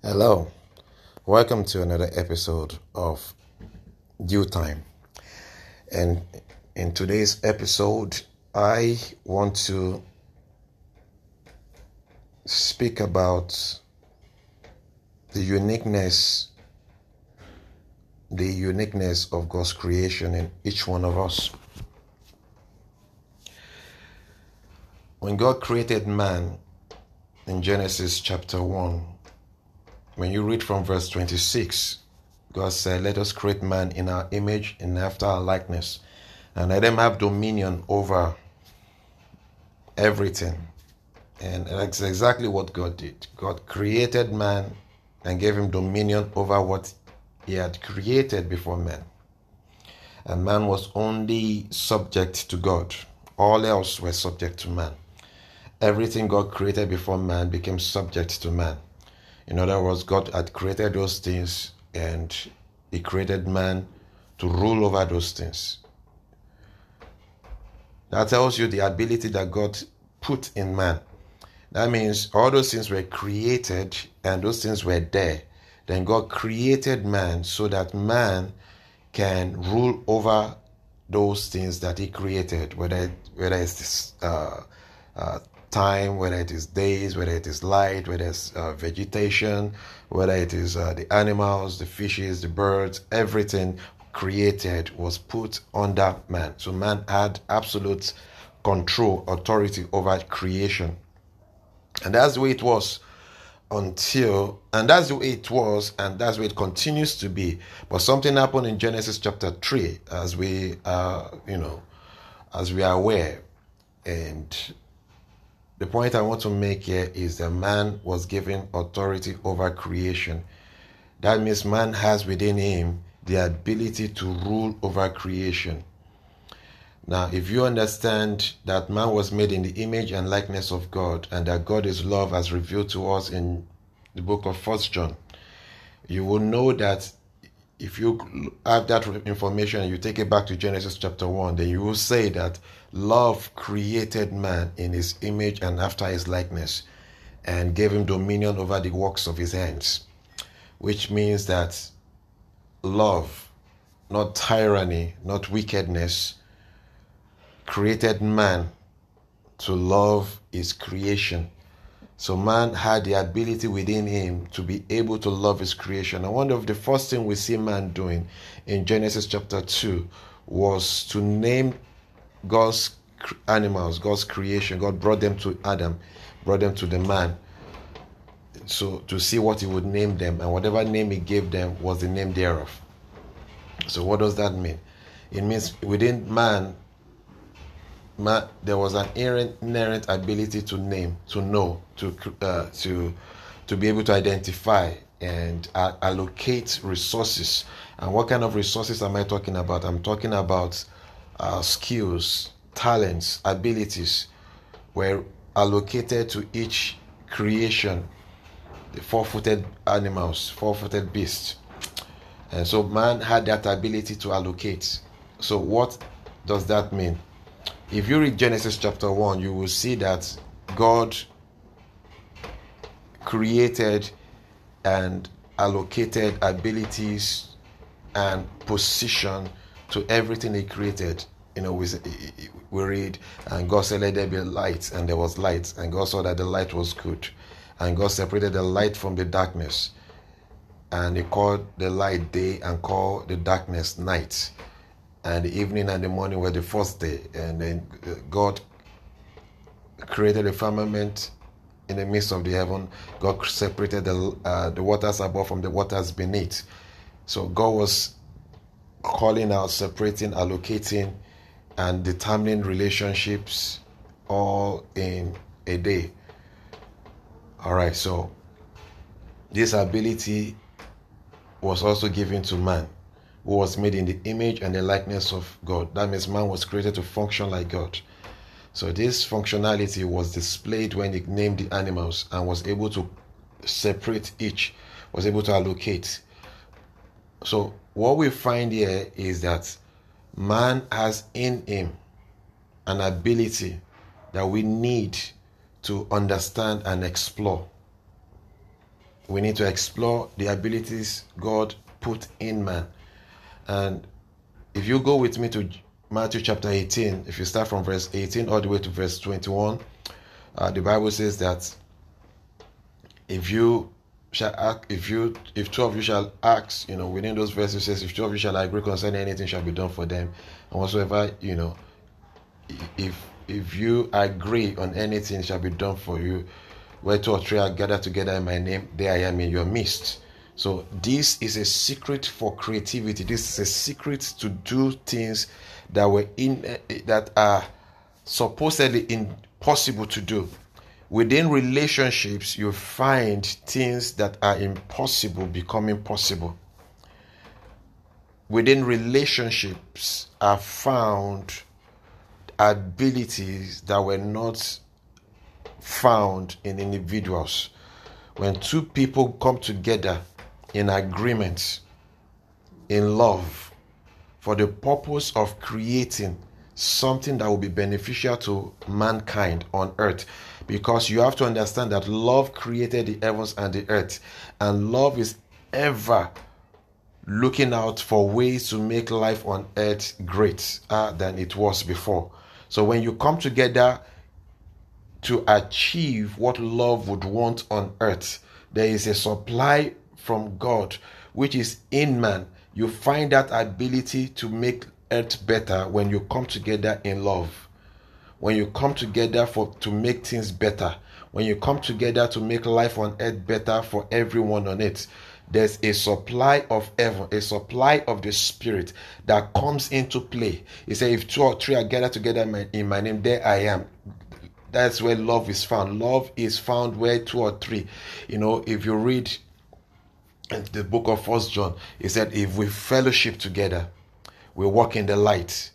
Hello, welcome to another episode of Due Time. And in today's episode, I want to speak about the uniqueness the uniqueness of God's creation in each one of us. When God created man in Genesis chapter 1, when you read from verse 26, God said, Let us create man in our image and after our likeness, and let them have dominion over everything. And that's exactly what God did. God created man and gave him dominion over what he had created before man. And man was only subject to God, all else were subject to man. Everything God created before man became subject to man. In other words, God had created those things and He created man to rule over those things. That tells you the ability that God put in man. That means all those things were created and those things were there. Then God created man so that man can rule over those things that He created, whether whether it's uh, uh, time, whether it is days, whether it is light, whether it's uh, vegetation, whether it is uh, the animals, the fishes, the birds, everything created was put under man. So man had absolute control, authority over creation. And that's the way it was until, and that's the way it was, and that's the way it continues to be. But something happened in Genesis chapter 3, as we are, you know, as we are aware. And the point I want to make here is that man was given authority over creation. That means man has within him the ability to rule over creation. Now, if you understand that man was made in the image and likeness of God and that God is love as revealed to us in the book of First John, you will know that if you have that information and you take it back to Genesis chapter 1, then you will say that love created man in his image and after his likeness and gave him dominion over the works of his hands, which means that love, not tyranny, not wickedness, created man to love his creation so man had the ability within him to be able to love his creation. And one of the first thing we see man doing in Genesis chapter 2 was to name God's animals, God's creation. God brought them to Adam, brought them to the man. So to see what he would name them, and whatever name he gave them was the name thereof. So what does that mean? It means within man man, there was an inherent ability to name, to know, to uh, to to be able to identify and uh, allocate resources. And what kind of resources am I talking about? I'm talking about uh, skills, talents, abilities were allocated to each creation. The four-footed animals, four-footed beasts. And so man had that ability to allocate. So what does that mean? If you read Genesis chapter 1, you will see that God created and allocated abilities and position to everything He created. You know, we, we read, and God said, Let there be light, and there was light, and God saw that the light was good. And God separated the light from the darkness. And He called the light day and called the darkness night and the evening and the morning were the first day. And then God created a firmament in the midst of the heaven. God separated the uh, the waters above from the waters beneath. So God was calling out, separating, allocating, and determining relationships all in a day. All right, so this ability was also given to man who was made in the image and the likeness of God. That means man was created to function like God. So this functionality was displayed when he named the animals and was able to separate each, was able to allocate. So what we find here is that man has in him an ability that we need to understand and explore. we need to explore the abilities God put in man. And if you go with me to Matthew chapter 18, if you start from verse 18 all the way to verse 21, uh, the Bible says that if you shall ask, if you if two of you shall ask, you know, within those verses says, if two of you shall agree concerning anything shall be done for them, and whatsoever, you know, if if you agree on anything shall be done for you, where two or three are gathered together in my name, there I am in your midst. So this is a secret for creativity. This is a secret to do things that were in eh, eh, that are supposedly impossible to do. Within relationships, you find things that are impossible becoming possible. Within relationships are found abilities that were not found in individuals. When two people come together in agreement, in love, for the purpose of creating something that will be beneficial to mankind on earth. Because you have to understand that love created the heavens and the earth, and love is ever looking out for ways to make life on earth great uh, than it was before. So when you come together to achieve what love would want on earth, there is a supply from God which is in man. You find that ability to make earth better when you come together in love. When you come together for to make things better. When you come together to make life on earth better for everyone on it there's a supply of heaven, a supply of the spirit that comes into play. He said, If two or three are gathered together in my, in my name, there I am. That's where love is found. Love is found where two or three. You know, if you read the book of First John, he said, If we fellowship together, we walk in the light,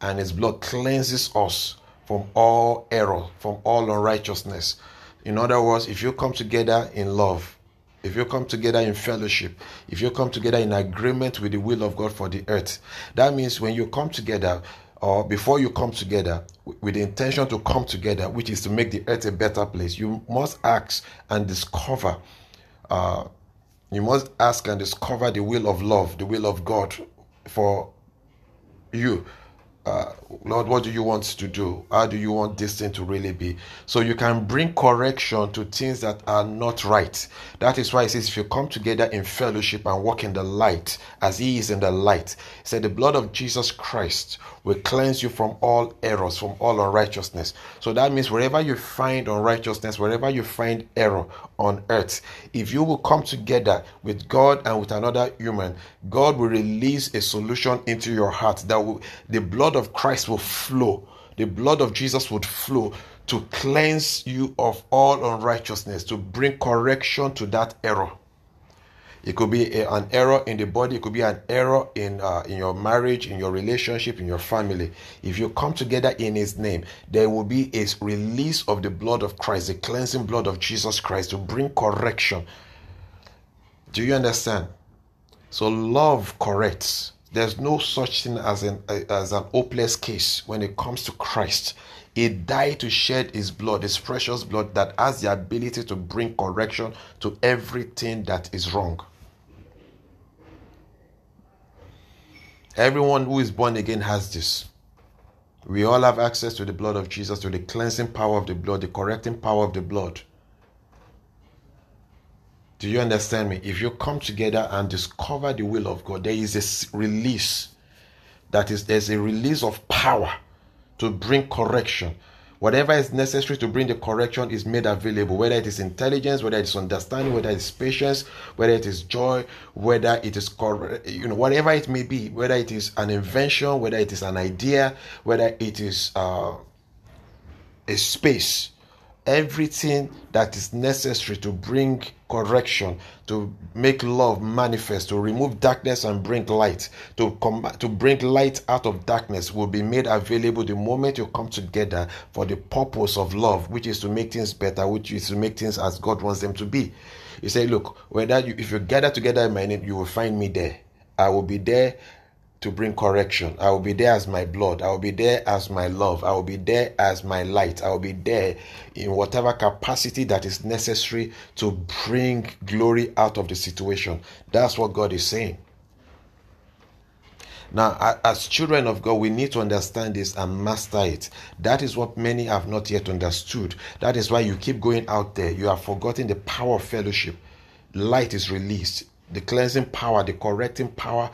and his blood cleanses us from all error, from all unrighteousness. In other words, if you come together in love, if you come together in fellowship, if you come together in agreement with the will of God for the earth, that means when you come together, or before you come together with the intention to come together, which is to make the earth a better place, you must ask and discover. Uh, you must ask and discover the will of love, the will of God for you. Uh, Lord, what do you want to do? How do you want this thing to really be? So you can bring correction to things that are not right. That is why it says, if you come together in fellowship and walk in the light as He is in the light, said, the blood of Jesus Christ will cleanse you from all errors, from all unrighteousness. So that means wherever you find unrighteousness, wherever you find error on earth, if you will come together with God and with another human, God will release a solution into your heart that will, the blood of Christ will flow. The blood of Jesus would flow to cleanse you of all unrighteousness, to bring correction to that error. It could be a, an error in the body. It could be an error in uh, in your marriage, in your relationship, in your family. If you come together in His name, there will be a release of the blood of Christ, the cleansing blood of Jesus Christ, to bring correction. Do you understand? So love corrects. There's no such thing as an as an hopeless case when it comes to Christ. He died to shed his blood, his precious blood that has the ability to bring correction to everything that is wrong. Everyone who is born again has this. We all have access to the blood of Jesus, to the cleansing power of the blood, the correcting power of the blood. Do you understand me? If you come together and discover the will of God, there is a release. That is, there's a release of power to bring correction. Whatever is necessary to bring the correction is made available, whether it is intelligence, whether it is understanding, whether it is patience, whether it is joy, whether it is correct, you know, whatever it may be, whether it is an invention, whether it is an idea, whether it is uh, a space everything that is necessary to bring correction, to make love manifest, to remove darkness and bring light, to come to bring light out of darkness will be made available the moment you come together for the purpose of love, which is to make things better, which is to make things as God wants them to be. You say, look, whether you if you gather together in my name, you will find me there. I will be there to bring correction. I will be there as my blood. I will be there as my love. I will be there as my light. I will be there in whatever capacity that is necessary to bring glory out of the situation. That's what God is saying. Now, as children of God, we need to understand this and master it. That is what many have not yet understood. That is why you keep going out there. You have forgotten the power of fellowship. Light is released. The cleansing power, the correcting power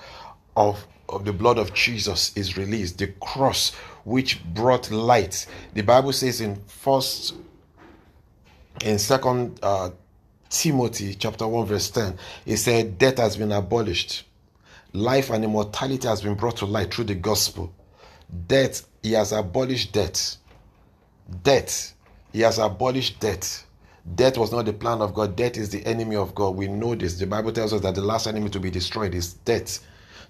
of, of the blood of Jesus is released. The cross which brought light. The Bible says in first in second uh, Timothy chapter 1 verse 10, it said death has been abolished life and immortality has been brought to light through the gospel. Death, he has abolished death. Death, he has abolished death. Death was not the plan of God. Death is the enemy of God. We know this. The Bible tells us that the last enemy to be destroyed is death.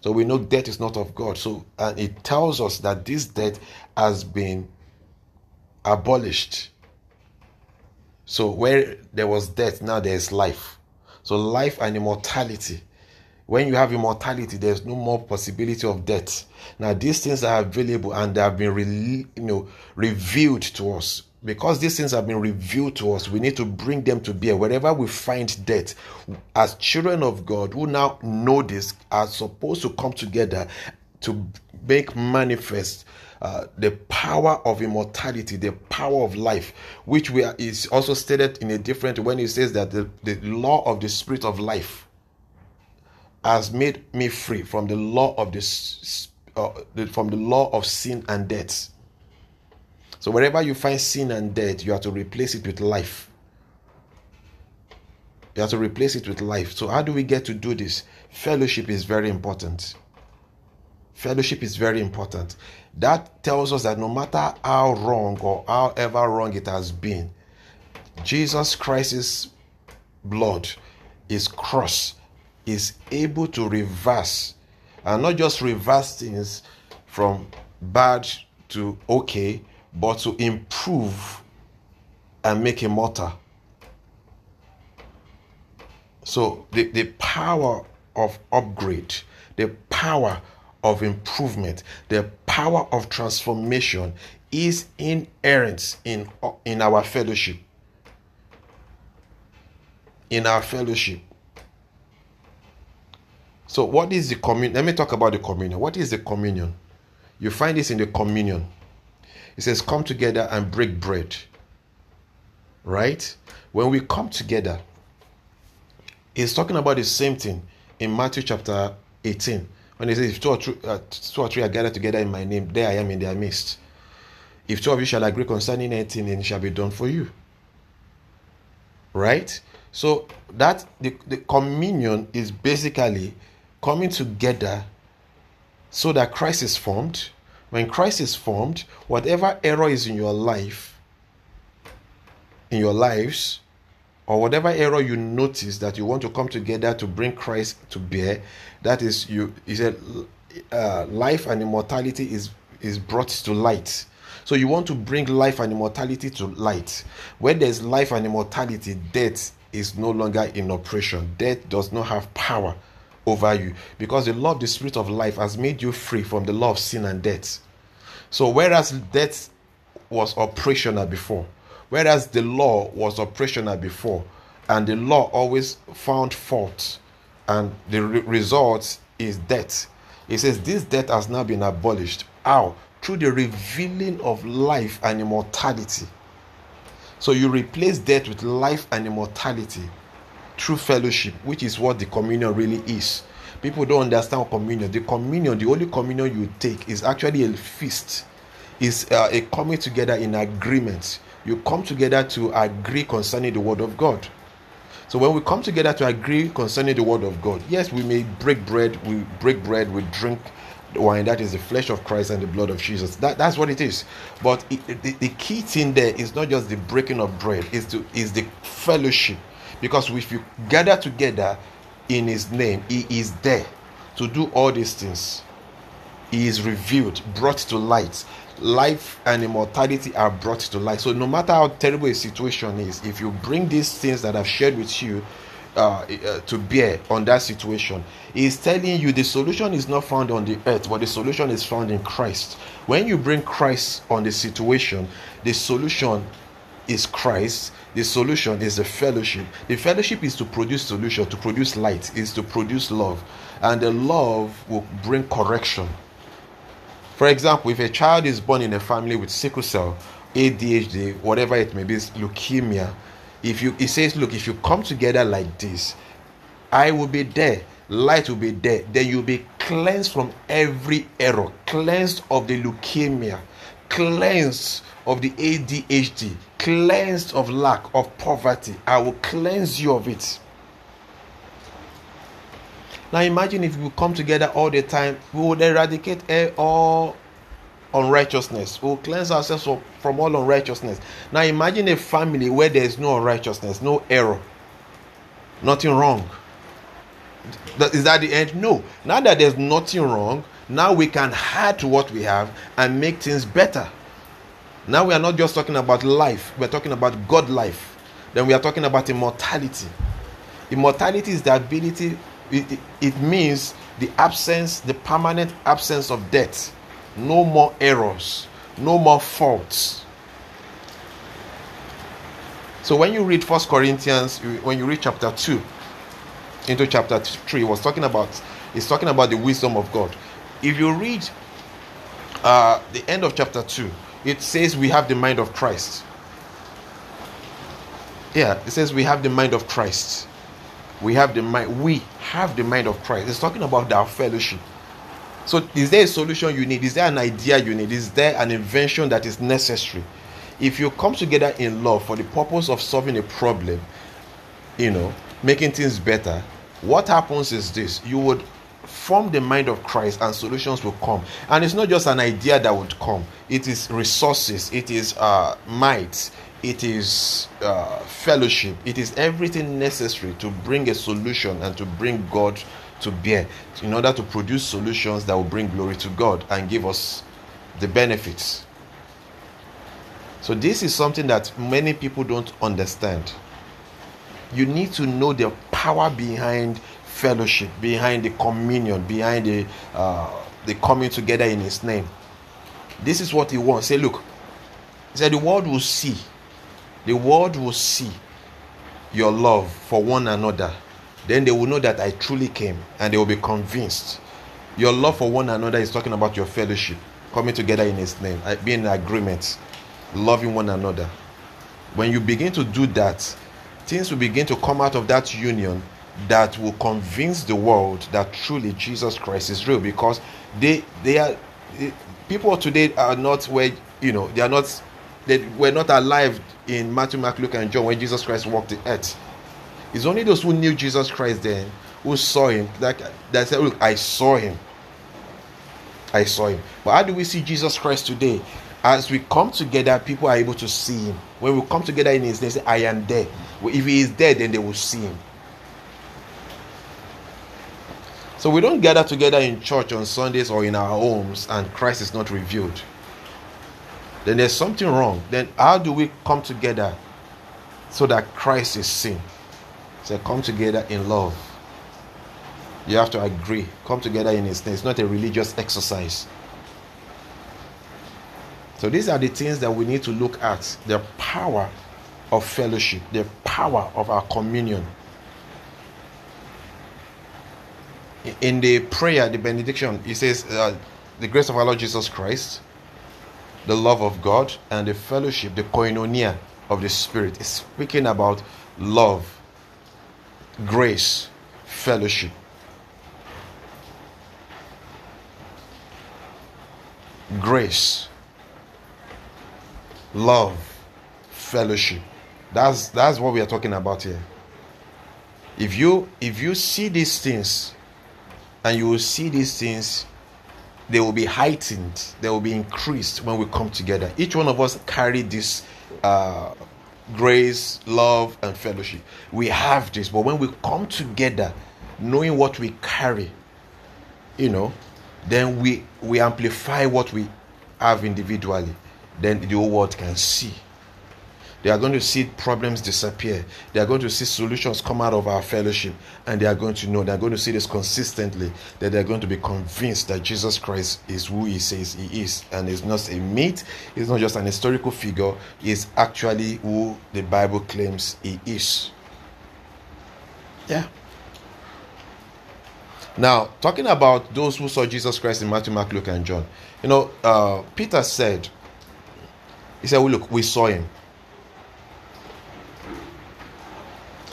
So we know death is not of God. So and it tells us that this death has been abolished. So where there was death, now there is life. So life and immortality when you have immortality, there's no more possibility of death. Now, these things are available and they have been re- you know, revealed to us. Because these things have been revealed to us, we need to bring them to bear. Wherever we find death, as children of God who now know this, are supposed to come together to make manifest uh, the power of immortality, the power of life, which we are, is also stated in a different when it says that the, the law of the spirit of life has made me free from the law of this uh, from the law of sin and death. So wherever you find sin and death, you have to replace it with life. You have to replace it with life. So how do we get to do this? Fellowship is very important. Fellowship is very important. That tells us that no matter how wrong or however wrong it has been, Jesus Christ's blood, his cross, is able to reverse and not just reverse things from bad to okay, but to improve and make immortal. So the, the power of upgrade, the power of improvement, the power of transformation is inherent in, in our fellowship. In our fellowship. So, what is the communion? Let me talk about the communion. What is the communion? You find this in the communion. It says, Come together and break bread. Right? When we come together, he's talking about the same thing in Matthew chapter 18. When he says, If two or, three, uh, two or three are gathered together in my name, there I am in their midst. If two of you shall agree concerning anything, then it shall be done for you. Right? So that the, the communion is basically coming together so that Christ is formed. When Christ is formed, whatever error is in your life, in your lives, or whatever error you notice that you want to come together to bring Christ to bear, that is you. is a uh, life and immortality is is brought to light. So you want to bring life and immortality to light. Where there's life and immortality, death is no longer in operation. Death does not have power over you because the law of the spirit of life has made you free from the law of sin and death. So, whereas death was operational before, whereas the law was operational before, and the law always found fault, and the re- result is death. He says this death has now been abolished. How? Through the revealing of life and immortality. So you replace death with life and immortality true fellowship, which is what the communion really is. People don't understand communion. The communion, the only communion you take, is actually a feast, is uh, a coming together in agreement. You come together to agree concerning the word of God. So when we come together to agree concerning the word of God, yes, we may break bread, we break bread, we drink wine that is the flesh of Christ and the blood of Jesus. That, that's what it is. But it, the, the key thing there is not just the breaking of bread, is to is the fellowship because if you gather together in His name, He is there to do all these things. He is revealed, brought to light. Life and immortality are brought to light. So, no matter how terrible a situation is, if you bring these things that I've shared with you, uh, uh, to bear on that situation. He's telling you the solution is not found on the earth, but the solution is found in Christ. When you bring Christ on the situation, the solution is Christ. The solution is the fellowship. The fellowship is to produce solution, to produce light, is to produce love, and the love will bring correction. For example, if a child is born in a family with sickle cell, ADHD, whatever it may be, leukemia, if you, he says, look, if you come together like this, I will be there, light will be there, then you'll be cleansed from every error, cleansed of the leukemia, cleansed of the ADHD, cleansed of lack, of poverty. I will cleanse you of it. Now imagine if we come together all the time, we would eradicate eh, all unrighteousness. We will cleanse ourselves from, from all unrighteousness. Now imagine a family where there is no unrighteousness, no error, nothing wrong. Is that the end? No. Now that there's nothing wrong, now we can add to what we have and make things better. Now we are not just talking about life, we're talking about God life. Then we are talking about immortality. Immortality is the ability, it, it, it means the absence, the permanent absence of death. No more errors, no more faults. So when you read First Corinthians, when you read chapter 2 into chapter 3, it was talking about it's talking about the wisdom of God. If you read uh, the end of chapter 2, it says we have the mind of Christ. Yeah, it says we have the mind of Christ. We have the mind, we have the mind of Christ. It's talking about our fellowship. So, is there a solution you need? Is there an idea you need? Is there an invention that is necessary? If you come together in love for the purpose of solving a problem, you know, making things better, what happens is this you would form the mind of Christ and solutions will come. And it's not just an idea that would come, it is resources, it is uh, might, it is uh, fellowship, it is everything necessary to bring a solution and to bring God to bear in order to produce solutions that will bring glory to God and give us the benefits. So, this is something that many people don't understand. You need to know the power behind fellowship, behind the communion, behind the uh, the coming together in His name. This is what He wants. Say, look, He said, the world will see, the world will see your love for one another. Then they will know that I truly came, and they will be convinced. Your love for one another is talking about your fellowship, coming together in His name, being in agreement, loving one another. When you begin to do that, things will begin to come out of that union that will convince the world that truly Jesus Christ is real because they they are people today are not where you know they are not they were not alive in Matthew, Mark, Luke, and John when Jesus Christ walked the earth. It's only those who knew Jesus Christ then who saw him that that said, Look, I saw him. I saw him. But how do we see Jesus Christ today? As we come together, people are able to see him. When we come together in his name, say, I am there. If he is there, then they will see him. So we don't gather together in church on Sundays or in our homes and Christ is not revealed. Then there's something wrong. Then how do we come together so that Christ is seen? So come together in love. You have to agree. Come together in His name. It's not a religious exercise. So these are the things that we need to look at the power of fellowship, the power of our communion. In the prayer, the benediction, it says, uh, The grace of our Lord Jesus Christ, the love of God, and the fellowship, the koinonia of the Spirit. is speaking about love, grace, fellowship. Grace, love, fellowship. That's that's what we are talking about here. If you if you see these things and you will see these things they will be heightened they will be increased when we come together. Each one of us carry this uh, grace love and fellowship. We have this but when we come together knowing what we carry you know then we we amplify what we have individually. Then the whole world can see They are going to see problems disappear. They are going to see solutions come out of our fellowship. And they are going to know, they are going to see this consistently, that they are going to be convinced that Jesus Christ is who he says he is. And is not a myth, he's not just an historical figure, is actually who the Bible claims he is. Yeah. Now, talking about those who saw Jesus Christ in Matthew, Mark, Luke, and John, you know, uh, Peter said, he said, well, look, we saw him.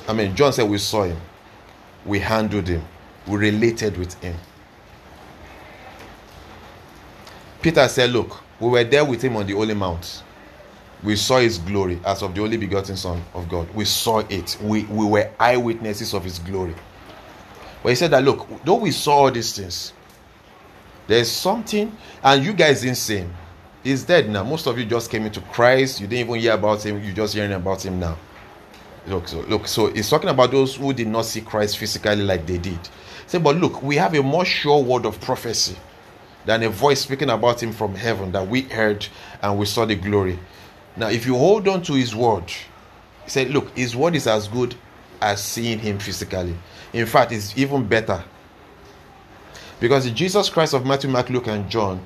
I mean, John said we saw him, we handled him, we related with him. Peter said, Look, we were there with him on the Holy Mount. We saw his glory as of the only begotten Son of God. We saw it. We, we were eyewitnesses of his glory. But he said that, look, though we saw all these things, there's something, and you guys didn't see him. He's dead now. Most of you just came into Christ. You didn't even hear about him. You're just hearing about him now. Look, so look, so he's talking about those who did not see Christ physically like they did. Say, but look, we have a more sure word of prophecy than a voice speaking about him from heaven that we heard and we saw the glory. Now, if you hold on to his word, he said, look, his word is as good as seeing him physically. In fact, it's even better. Because the Jesus Christ of Matthew, Mark, Luke, and John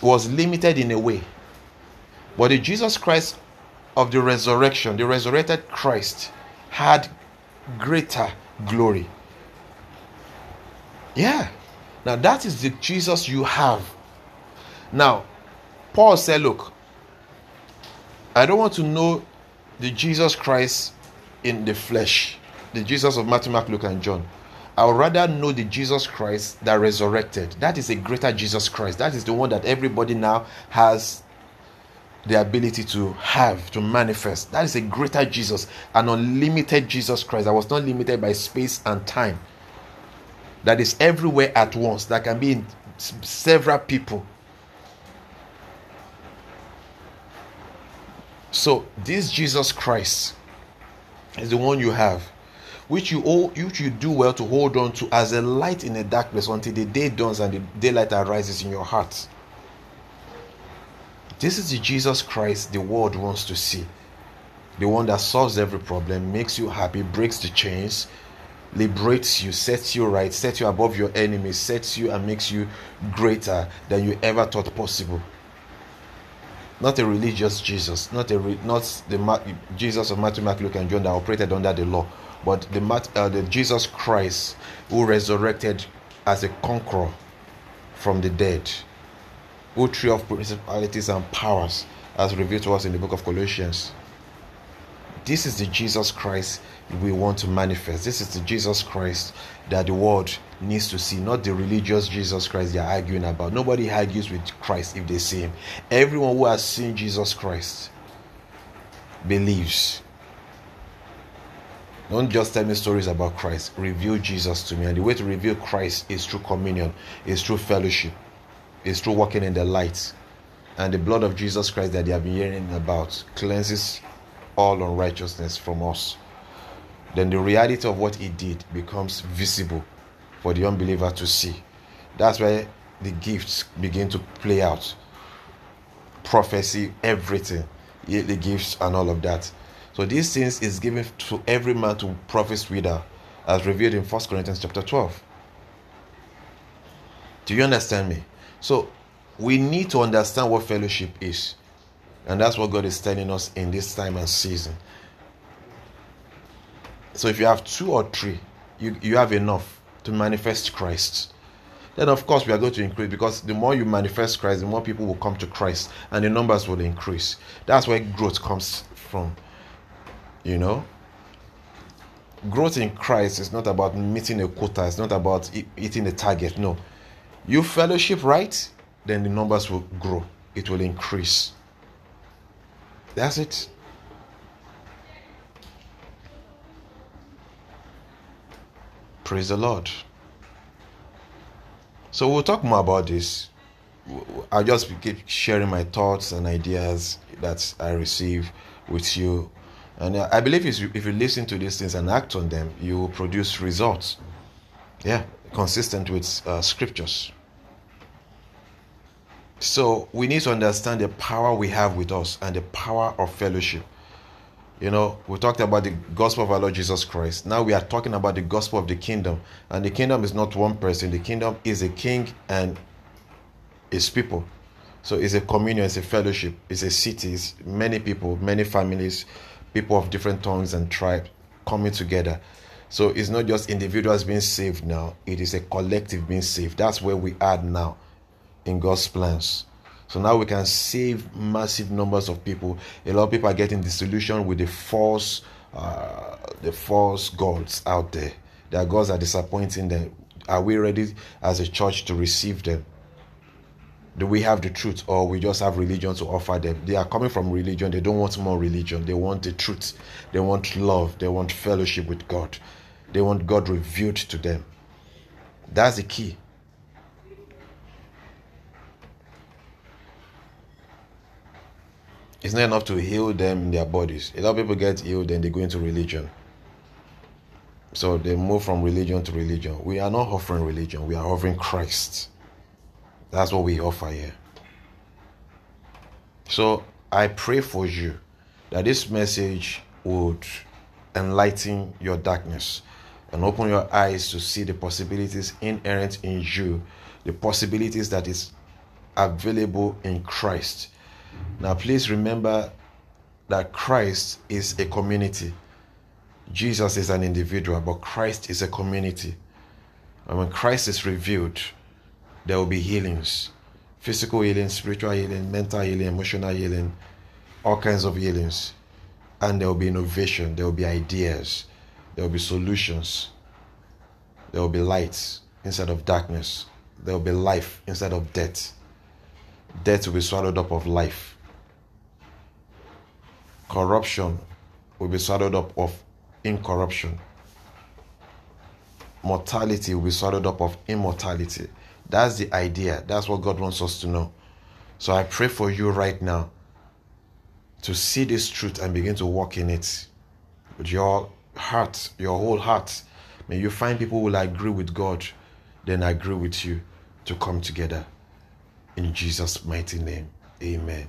was limited in a way. But the Jesus Christ of the resurrection, the resurrected Christ, had greater glory. Yeah. Now that is the Jesus you have. Now, Paul said, Look, I don't want to know the Jesus Christ in the flesh, the Jesus of Matthew, Mark, Luke, and John. I would rather know the Jesus Christ that resurrected. That is a greater Jesus Christ. That is the one that everybody now has the ability to have, to manifest. That is a greater Jesus, an unlimited Jesus Christ that was not limited by space and time. That is everywhere at once, that can be in several people. So, this Jesus Christ is the one you have, which you all, which you do well to hold on to as a light in the darkness until the day dawns and the daylight arises in your heart. This is the Jesus Christ the world wants to see. The one that solves every problem, makes you happy, breaks the chains, liberates you, sets you right, sets you above your enemies, sets you and makes you greater than you ever thought possible. Not a religious Jesus, not a not the Jesus of Matthew, Mark, Luke, and John that operated under the law, but the uh, the Jesus Christ who resurrected as a conqueror from the dead who of principalities and powers as revealed to us in the book of Colossians. This is the Jesus Christ we want to manifest. This is the Jesus Christ that the world needs to see, not the religious Jesus Christ they're arguing about. Nobody argues with Christ if they see him. Everyone who has seen Jesus Christ believes. Don't just tell me stories about Christ. Reveal Jesus to me. And the way to reveal Christ is through communion, is through fellowship is through walking in the light. And the blood of Jesus Christ that they have been hearing about cleanses all unrighteousness from us. Then the reality of what he did becomes visible for the unbeliever to see. That's where the gifts begin to play out. Prophecy, everything, the gifts and all of that. So these things is given to every man to profit with uh, as revealed in 1 Corinthians chapter 12. Do you understand me? So we need to understand what fellowship is. And that's what God is telling us in this time and season. So if you have two or three, you, you have enough to manifest Christ. Then of course we are going to increase because the more you manifest Christ, the more people will come to Christ and the numbers will increase. That's where growth comes from. You know? Growth in Christ is not about meeting a quota, it's not about hitting a target. No you fellowship right, then the numbers will grow, it will increase. That's it. Praise the Lord. So we'll talk more about this. I'll just keep sharing my thoughts and ideas that I receive with you. And uh, I believe if you listen to these things and act on them, you will produce results. Yeah consistent with uh, scriptures. So we need to understand the power we have with us and the power of fellowship. You know, we talked about the gospel of our Lord Jesus Christ. Now we are talking about the gospel of the kingdom. And the kingdom is not one person, the kingdom is a king and his people. So it's a communion, it's a fellowship, it's a city, it's many people, many families, people of different tongues and tribes coming together. So it's not just individuals being saved now, it is a collective being saved. That's where we are now in God's plans. So now we can save massive numbers of people. A lot of people are getting disillusioned with the false, uh, the false gods out there. Their gods are disappointing them. Are we ready as a church to receive them? Do we have the truth, or we just have religion to offer them? They are coming from religion. They don't want more religion. They want the truth. They want love. They want fellowship with God. They want God revealed to them. That's the key. It's not enough to heal them in their bodies. A lot of people get healed, then they go into religion. So they move from religion to religion. We are not offering religion, we are offering Christ. That's what we offer here. So I pray for you that this message would enlighten your darkness and open your eyes to see the possibilities inherent in you, the possibilities that is available in Christ now, please remember that Christ is a community. Jesus is an individual, but Christ is a community. And when Christ is revealed, there will be healings physical healing, spiritual healing, mental healing, emotional healing, all kinds of healings. And there will be innovation, there will be ideas, there will be solutions, there will be light instead of darkness, there will be life instead of death. Death will be swallowed up of life. Corruption will be swallowed up of incorruption. Mortality will be swallowed up of immortality. That's the idea. That's what God wants us to know. So I pray for you right now to see this truth and begin to walk in it with your heart, your whole heart. May you find people who will agree with God, then agree with you to come together. In Jesus' mighty name, amen.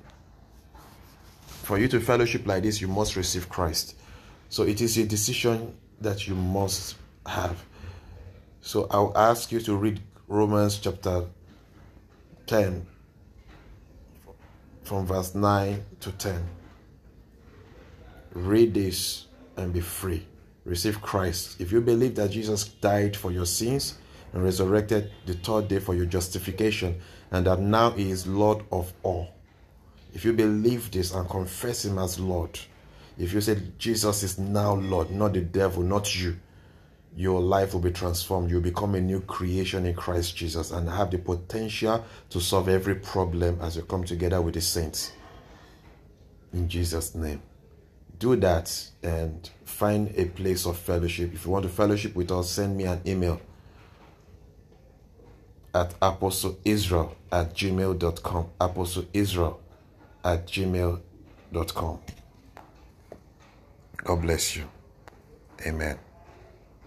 For you to fellowship like this, you must receive Christ. So it is a decision that you must have. So I'll ask you to read Romans chapter 10 from verse 9 to 10. Read this and be free. Receive Christ. If you believe that Jesus died for your sins and resurrected the third day for your justification, and that now He is Lord of all. If you believe this and confess Him as Lord, if you say Jesus is now Lord, not the devil, not you, your life will be transformed. You'll become a new creation in Christ Jesus and have the potential to solve every problem as you come together with the saints. In Jesus' name. Do that and find a place of fellowship. If you want to fellowship with us, send me an email at apostleisrael at gmail.com. Apostleisrael at gmail.com. God bless you. Amen.